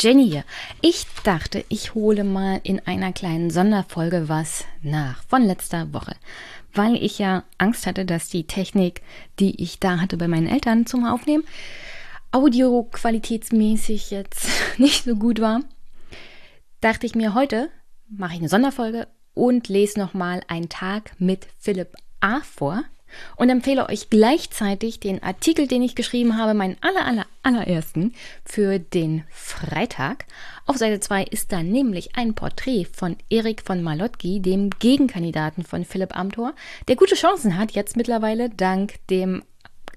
Jenny. Ich dachte, ich hole mal in einer kleinen Sonderfolge was nach von letzter Woche, weil ich ja Angst hatte, dass die Technik, die ich da hatte bei meinen Eltern zum Aufnehmen, audioqualitätsmäßig jetzt nicht so gut war. Dachte ich mir, heute mache ich eine Sonderfolge und lese nochmal einen Tag mit Philipp A. vor und empfehle euch gleichzeitig den Artikel, den ich geschrieben habe, meinen aller, aller, allerersten für den Freitag. Auf Seite 2 ist da nämlich ein Porträt von Erik von Malotki, dem Gegenkandidaten von Philipp Amthor, der gute Chancen hat, jetzt mittlerweile dank dem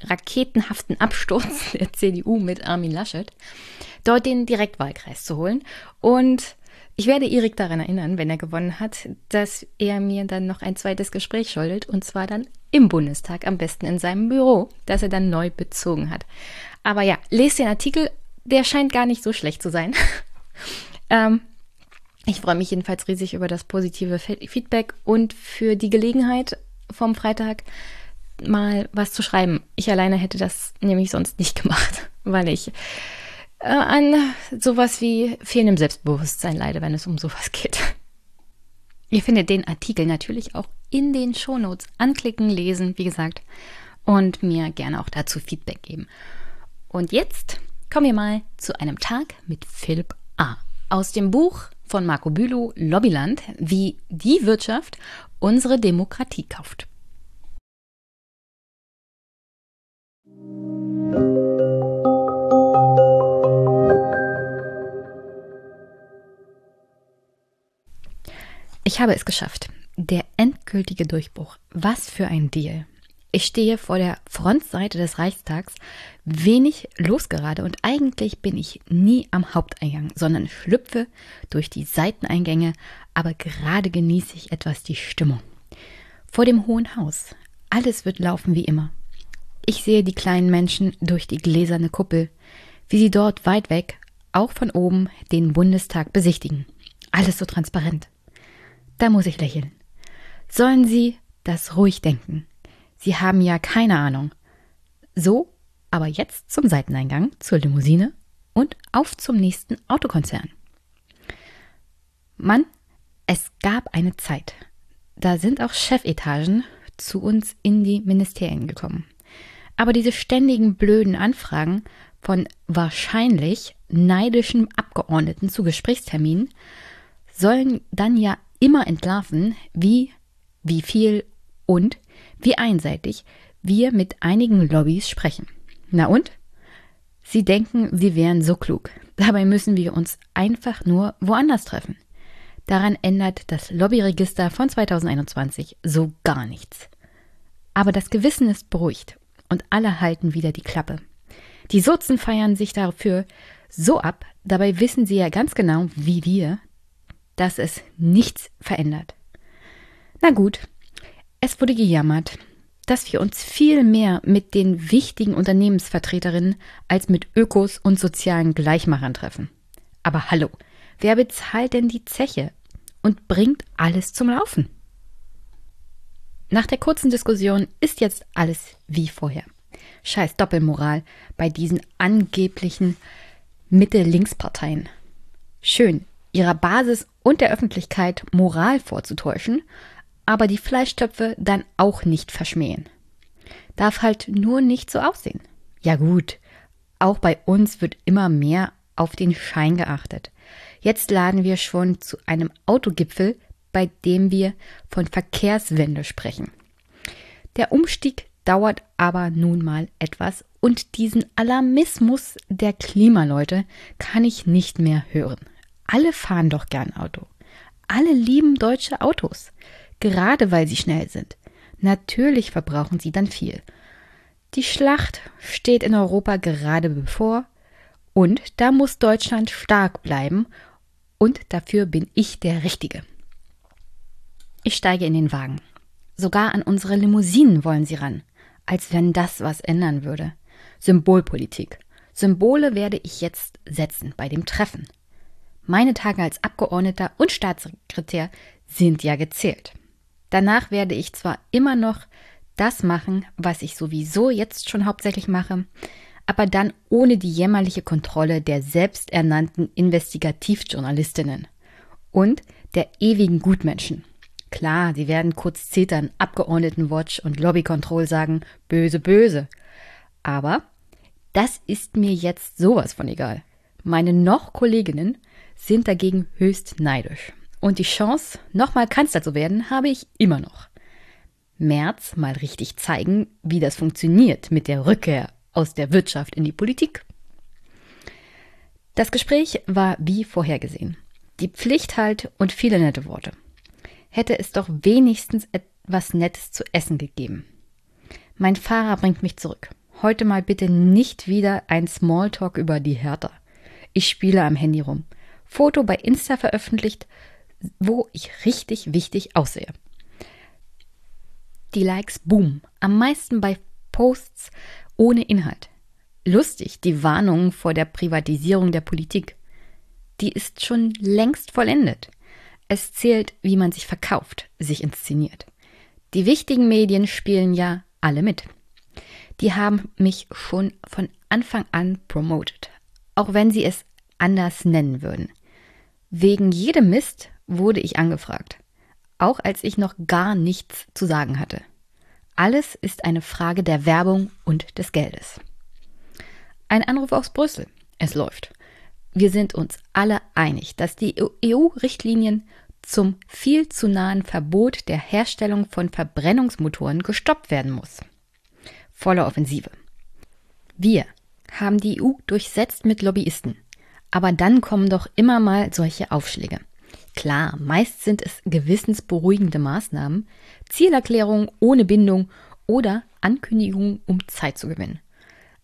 raketenhaften Absturz der CDU mit Armin Laschet, dort den Direktwahlkreis zu holen. Und ich werde Erik daran erinnern, wenn er gewonnen hat, dass er mir dann noch ein zweites Gespräch schuldet und zwar dann im Bundestag, am besten in seinem Büro, das er dann neu bezogen hat. Aber ja, lest den Artikel, der scheint gar nicht so schlecht zu sein. ähm, ich freue mich jedenfalls riesig über das positive Feedback und für die Gelegenheit vom Freitag mal was zu schreiben. Ich alleine hätte das nämlich sonst nicht gemacht, weil ich äh, an sowas wie fehlendem Selbstbewusstsein leide, wenn es um sowas geht. Ihr findet den Artikel natürlich auch in den Shownotes. Anklicken, lesen, wie gesagt, und mir gerne auch dazu Feedback geben. Und jetzt kommen wir mal zu einem Tag mit Philipp A. Aus dem Buch von Marco Bülow, Lobbyland, wie die Wirtschaft unsere Demokratie kauft. Ich habe es geschafft. Der endgültige Durchbruch. Was für ein Deal. Ich stehe vor der Frontseite des Reichstags, wenig losgerade und eigentlich bin ich nie am Haupteingang, sondern schlüpfe durch die Seiteneingänge, aber gerade genieße ich etwas die Stimmung. Vor dem Hohen Haus. Alles wird laufen wie immer. Ich sehe die kleinen Menschen durch die gläserne Kuppel, wie sie dort weit weg, auch von oben, den Bundestag besichtigen. Alles so transparent. Da muss ich lächeln. Sollen Sie das ruhig denken. Sie haben ja keine Ahnung. So, aber jetzt zum Seiteneingang, zur Limousine und auf zum nächsten Autokonzern. Mann, es gab eine Zeit. Da sind auch Chefetagen zu uns in die Ministerien gekommen. Aber diese ständigen blöden Anfragen von wahrscheinlich neidischen Abgeordneten zu Gesprächsterminen sollen dann ja immer entlarven, wie, wie viel und wie einseitig wir mit einigen Lobbys sprechen. Na und? Sie denken, sie wären so klug. Dabei müssen wir uns einfach nur woanders treffen. Daran ändert das Lobbyregister von 2021 so gar nichts. Aber das Gewissen ist beruhigt und alle halten wieder die Klappe. Die Sozen feiern sich dafür so ab, dabei wissen sie ja ganz genau, wie wir, dass es nichts verändert. Na gut, es wurde gejammert, dass wir uns viel mehr mit den wichtigen Unternehmensvertreterinnen als mit Ökos und sozialen Gleichmachern treffen. Aber hallo, wer bezahlt denn die Zeche und bringt alles zum Laufen? Nach der kurzen Diskussion ist jetzt alles wie vorher. Scheiß Doppelmoral bei diesen angeblichen Mitte-Links-Parteien. Schön, ihrer Basis und der Öffentlichkeit Moral vorzutäuschen, aber die Fleischtöpfe dann auch nicht verschmähen. Darf halt nur nicht so aussehen. Ja gut, auch bei uns wird immer mehr auf den Schein geachtet. Jetzt laden wir schon zu einem Autogipfel, bei dem wir von Verkehrswende sprechen. Der Umstieg dauert aber nun mal etwas und diesen Alarmismus der Klimaleute kann ich nicht mehr hören. Alle fahren doch gern Auto. Alle lieben deutsche Autos, gerade weil sie schnell sind. Natürlich verbrauchen sie dann viel. Die Schlacht steht in Europa gerade bevor und da muss Deutschland stark bleiben und dafür bin ich der Richtige. Ich steige in den Wagen. Sogar an unsere Limousinen wollen sie ran, als wenn das was ändern würde. Symbolpolitik. Symbole werde ich jetzt setzen bei dem Treffen. Meine Tage als Abgeordneter und Staatssekretär sind ja gezählt. Danach werde ich zwar immer noch das machen, was ich sowieso jetzt schon hauptsächlich mache, aber dann ohne die jämmerliche Kontrolle der selbsternannten Investigativjournalistinnen und der ewigen Gutmenschen. Klar, sie werden kurz zetern, Abgeordnetenwatch und Lobbykontroll sagen, böse, böse. Aber das ist mir jetzt sowas von egal. Meine noch Kolleginnen sind dagegen höchst neidisch. Und die Chance, nochmal Kanzler zu werden, habe ich immer noch. März mal richtig zeigen, wie das funktioniert mit der Rückkehr aus der Wirtschaft in die Politik. Das Gespräch war wie vorhergesehen. Die Pflicht halt und viele nette Worte. Hätte es doch wenigstens etwas Nettes zu essen gegeben. Mein Fahrer bringt mich zurück. Heute mal bitte nicht wieder ein Smalltalk über die Hertha. Ich spiele am Handy rum. Foto bei Insta veröffentlicht, wo ich richtig wichtig aussehe. Die Likes boom. Am meisten bei Posts ohne Inhalt. Lustig, die Warnung vor der Privatisierung der Politik. Die ist schon längst vollendet. Es zählt, wie man sich verkauft, sich inszeniert. Die wichtigen Medien spielen ja alle mit. Die haben mich schon von Anfang an promoted, auch wenn sie es anders nennen würden. Wegen jedem Mist wurde ich angefragt, auch als ich noch gar nichts zu sagen hatte. Alles ist eine Frage der Werbung und des Geldes. Ein Anruf aus Brüssel. Es läuft. Wir sind uns alle einig, dass die EU-Richtlinien zum viel zu nahen Verbot der Herstellung von Verbrennungsmotoren gestoppt werden muss. Volle Offensive. Wir haben die EU durchsetzt mit Lobbyisten. Aber dann kommen doch immer mal solche Aufschläge. Klar, meist sind es gewissensberuhigende Maßnahmen, Zielerklärungen ohne Bindung oder Ankündigungen, um Zeit zu gewinnen.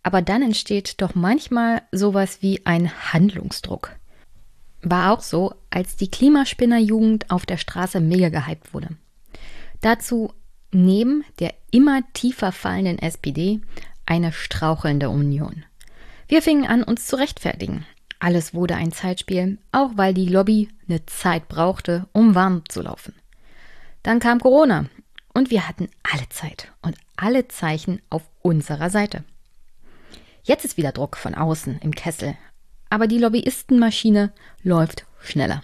Aber dann entsteht doch manchmal sowas wie ein Handlungsdruck. War auch so, als die Klimaspinnerjugend auf der Straße mega gehypt wurde. Dazu neben der immer tiefer fallenden SPD eine strauchelnde Union. Wir fingen an, uns zu rechtfertigen. Alles wurde ein Zeitspiel, auch weil die Lobby eine Zeit brauchte, um warm zu laufen. Dann kam Corona und wir hatten alle Zeit und alle Zeichen auf unserer Seite. Jetzt ist wieder Druck von außen im Kessel, aber die Lobbyistenmaschine läuft schneller.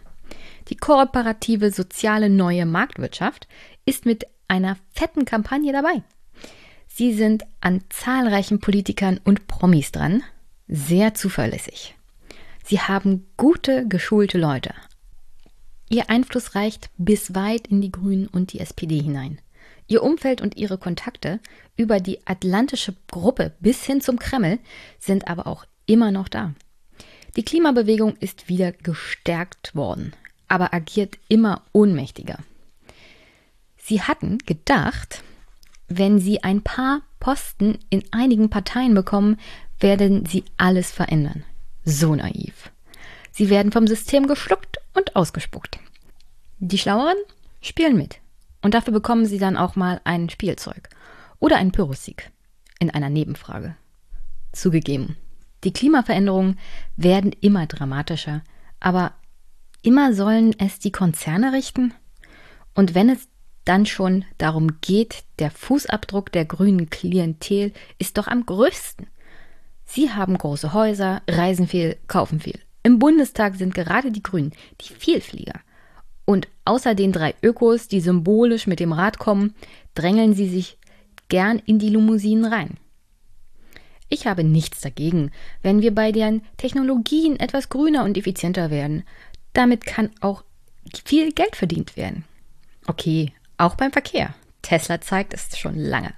Die kooperative soziale neue Marktwirtschaft ist mit einer fetten Kampagne dabei. Sie sind an zahlreichen Politikern und Promis dran, sehr zuverlässig. Sie haben gute, geschulte Leute. Ihr Einfluss reicht bis weit in die Grünen und die SPD hinein. Ihr Umfeld und ihre Kontakte über die atlantische Gruppe bis hin zum Kreml sind aber auch immer noch da. Die Klimabewegung ist wieder gestärkt worden, aber agiert immer ohnmächtiger. Sie hatten gedacht, wenn sie ein paar Posten in einigen Parteien bekommen, werden sie alles verändern. So naiv. Sie werden vom System geschluckt und ausgespuckt. Die Schlaueren spielen mit. Und dafür bekommen sie dann auch mal ein Spielzeug oder einen Pyrrhussieg in einer Nebenfrage. Zugegeben, die Klimaveränderungen werden immer dramatischer, aber immer sollen es die Konzerne richten? Und wenn es dann schon darum geht, der Fußabdruck der grünen Klientel ist doch am größten. Sie haben große Häuser, reisen viel, kaufen viel. Im Bundestag sind gerade die Grünen die Vielflieger. Und außer den drei Ökos, die symbolisch mit dem Rad kommen, drängeln sie sich gern in die Limousinen rein. Ich habe nichts dagegen, wenn wir bei den Technologien etwas grüner und effizienter werden. Damit kann auch viel Geld verdient werden. Okay, auch beim Verkehr. Tesla zeigt es schon lange.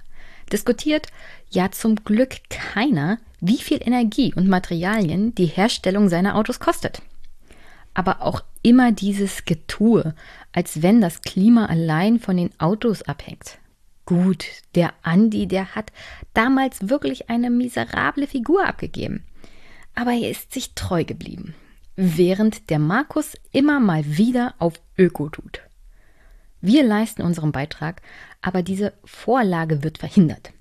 Diskutiert ja zum Glück keiner, wie viel Energie und Materialien die Herstellung seiner Autos kostet. Aber auch immer dieses Getue, als wenn das Klima allein von den Autos abhängt. Gut, der Andi, der hat damals wirklich eine miserable Figur abgegeben. Aber er ist sich treu geblieben, während der Markus immer mal wieder auf Öko tut. Wir leisten unseren Beitrag, aber diese Vorlage wird verhindert.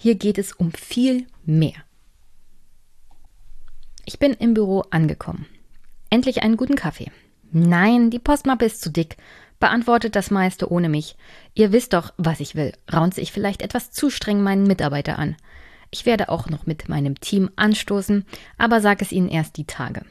Hier geht es um viel mehr. Ich bin im Büro angekommen. Endlich einen guten Kaffee. Nein, die Postmappe ist zu dick. Beantwortet das meiste ohne mich. Ihr wisst doch, was ich will, raunt sich vielleicht etwas zu streng meinen Mitarbeiter an. Ich werde auch noch mit meinem Team anstoßen, aber sage es Ihnen erst die Tage.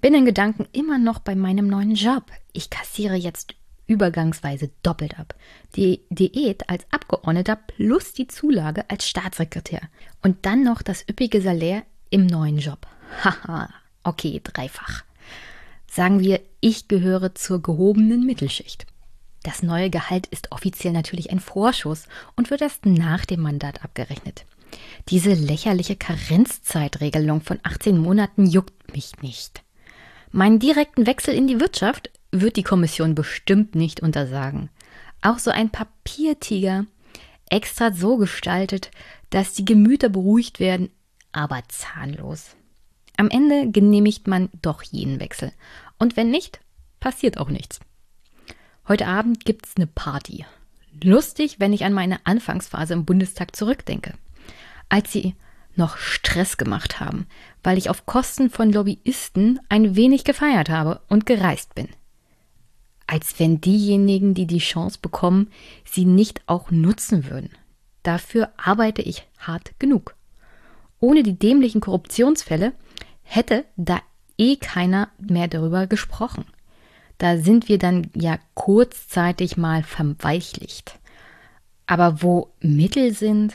Bin in Gedanken immer noch bei meinem neuen Job. Ich kassiere jetzt übergangsweise doppelt ab. Die Diät als Abgeordneter plus die Zulage als Staatssekretär. Und dann noch das üppige Salär im neuen Job. Haha, okay, dreifach. Sagen wir, ich gehöre zur gehobenen Mittelschicht. Das neue Gehalt ist offiziell natürlich ein Vorschuss und wird erst nach dem Mandat abgerechnet. Diese lächerliche Karenzzeitregelung von 18 Monaten juckt mich nicht. Meinen direkten Wechsel in die Wirtschaft wird die Kommission bestimmt nicht untersagen. Auch so ein Papiertiger, extra so gestaltet, dass die Gemüter beruhigt werden, aber zahnlos. Am Ende genehmigt man doch jeden Wechsel. Und wenn nicht, passiert auch nichts. Heute Abend gibt's eine Party. Lustig, wenn ich an meine Anfangsphase im Bundestag zurückdenke. Als sie noch Stress gemacht haben, weil ich auf Kosten von Lobbyisten ein wenig gefeiert habe und gereist bin. Als wenn diejenigen, die die Chance bekommen, sie nicht auch nutzen würden. Dafür arbeite ich hart genug. Ohne die dämlichen Korruptionsfälle hätte da eh keiner mehr darüber gesprochen. Da sind wir dann ja kurzzeitig mal verweichlicht. Aber wo Mittel sind,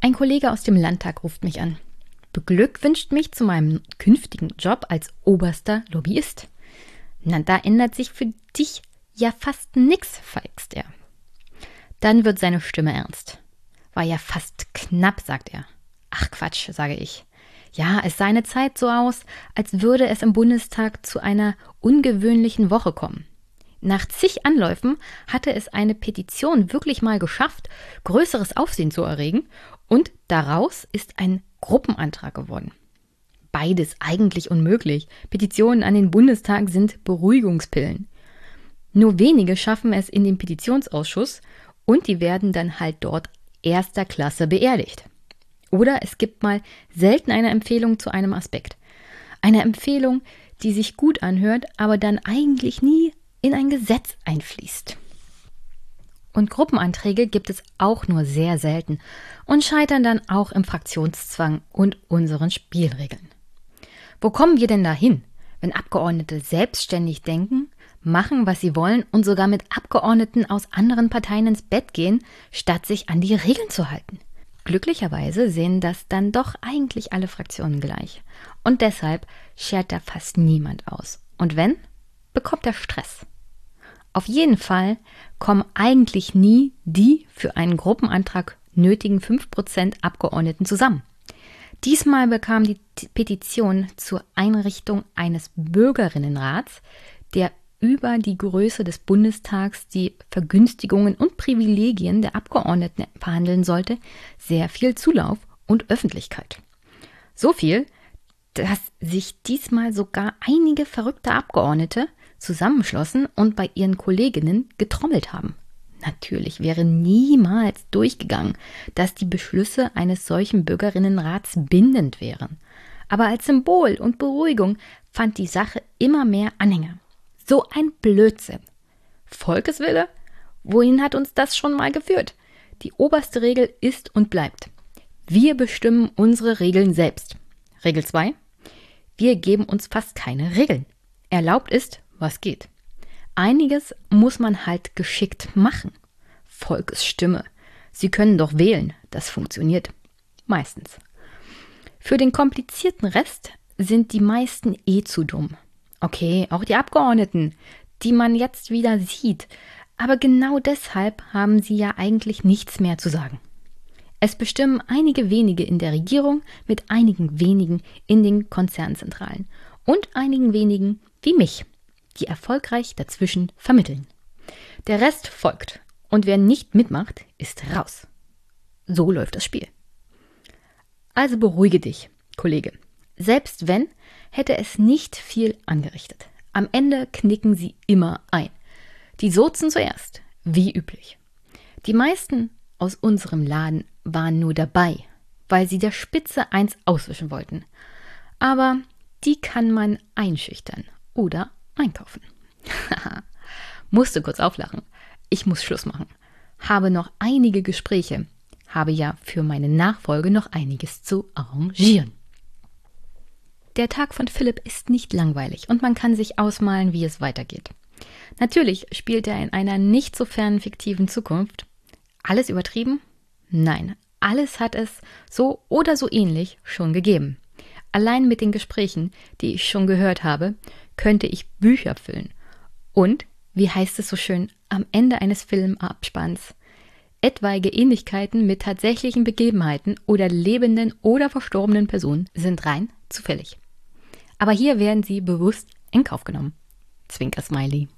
ein Kollege aus dem Landtag ruft mich an, beglückwünscht mich zu meinem künftigen Job als oberster Lobbyist. Na, da ändert sich für dich ja fast nix, feixt er. Dann wird seine Stimme ernst. War ja fast knapp, sagt er. Ach Quatsch, sage ich. Ja, es sah eine Zeit so aus, als würde es im Bundestag zu einer ungewöhnlichen Woche kommen. Nach zig Anläufen hatte es eine Petition wirklich mal geschafft, größeres Aufsehen zu erregen und daraus ist ein Gruppenantrag geworden. Beides eigentlich unmöglich. Petitionen an den Bundestag sind Beruhigungspillen. Nur wenige schaffen es in den Petitionsausschuss und die werden dann halt dort erster Klasse beerdigt. Oder es gibt mal selten eine Empfehlung zu einem Aspekt. Eine Empfehlung, die sich gut anhört, aber dann eigentlich nie in ein Gesetz einfließt. Und Gruppenanträge gibt es auch nur sehr selten und scheitern dann auch im Fraktionszwang und unseren Spielregeln. Wo kommen wir denn dahin, wenn Abgeordnete selbstständig denken, machen, was sie wollen und sogar mit Abgeordneten aus anderen Parteien ins Bett gehen, statt sich an die Regeln zu halten? Glücklicherweise sehen das dann doch eigentlich alle Fraktionen gleich. Und deshalb schert da fast niemand aus. Und wenn, bekommt er Stress. Auf jeden Fall kommen eigentlich nie die für einen Gruppenantrag nötigen 5% Abgeordneten zusammen. Diesmal bekam die Petition zur Einrichtung eines Bürgerinnenrats, der über die Größe des Bundestags die Vergünstigungen und Privilegien der Abgeordneten verhandeln sollte, sehr viel Zulauf und Öffentlichkeit. So viel, dass sich diesmal sogar einige verrückte Abgeordnete zusammenschlossen und bei ihren Kolleginnen getrommelt haben. Natürlich wäre niemals durchgegangen, dass die Beschlüsse eines solchen Bürgerinnenrats bindend wären. Aber als Symbol und Beruhigung fand die Sache immer mehr Anhänger. So ein Blödsinn. Volkeswille? Wohin hat uns das schon mal geführt? Die oberste Regel ist und bleibt. Wir bestimmen unsere Regeln selbst. Regel 2. Wir geben uns fast keine Regeln. Erlaubt ist, was geht. Einiges muss man halt geschickt machen. Volkesstimme. Sie können doch wählen. Das funktioniert. Meistens. Für den komplizierten Rest sind die meisten eh zu dumm. Okay, auch die Abgeordneten, die man jetzt wieder sieht. Aber genau deshalb haben sie ja eigentlich nichts mehr zu sagen. Es bestimmen einige wenige in der Regierung mit einigen wenigen in den Konzernzentralen und einigen wenigen wie mich die erfolgreich dazwischen vermitteln. Der Rest folgt und wer nicht mitmacht, ist raus. So läuft das Spiel. Also beruhige dich, Kollege. Selbst wenn, hätte es nicht viel angerichtet. Am Ende knicken sie immer ein. Die Sozen zuerst, wie üblich. Die meisten aus unserem Laden waren nur dabei, weil sie der Spitze eins auswischen wollten. Aber die kann man einschüchtern oder einkaufen. Musste kurz auflachen. Ich muss Schluss machen. Habe noch einige Gespräche. habe ja für meine Nachfolge noch einiges zu arrangieren. Der Tag von Philipp ist nicht langweilig und man kann sich ausmalen, wie es weitergeht. Natürlich spielt er in einer nicht so fernen fiktiven Zukunft. Alles übertrieben? Nein, alles hat es so oder so ähnlich schon gegeben. Allein mit den Gesprächen, die ich schon gehört habe, könnte ich Bücher füllen. Und, wie heißt es so schön, am Ende eines Filmabspanns, etwaige Ähnlichkeiten mit tatsächlichen Begebenheiten oder lebenden oder verstorbenen Personen sind rein zufällig. Aber hier werden sie bewusst in Kauf genommen. Zwinker Smiley.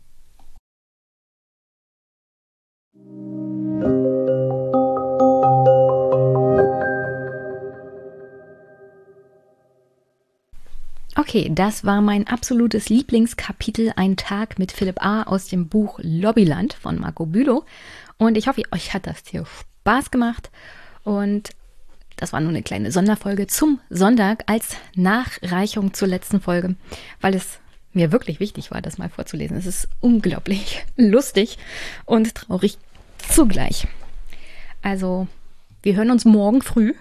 Okay, das war mein absolutes Lieblingskapitel, ein Tag mit Philipp A. aus dem Buch Lobbyland von Marco Bülow. Und ich hoffe, euch hat das hier Spaß gemacht. Und das war nur eine kleine Sonderfolge zum Sonntag als Nachreichung zur letzten Folge, weil es mir wirklich wichtig war, das mal vorzulesen. Es ist unglaublich lustig und traurig zugleich. Also, wir hören uns morgen früh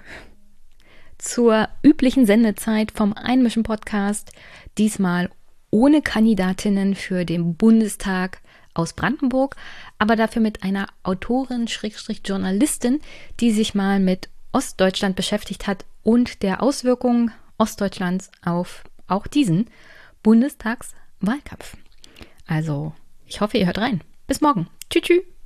zur üblichen Sendezeit vom Einmischen Podcast, diesmal ohne Kandidatinnen für den Bundestag aus Brandenburg, aber dafür mit einer Autorin, Schrägstrich Journalistin, die sich mal mit Ostdeutschland beschäftigt hat und der Auswirkungen Ostdeutschlands auf auch diesen Bundestagswahlkampf. Also, ich hoffe, ihr hört rein. Bis morgen. Tschüss. tschüss.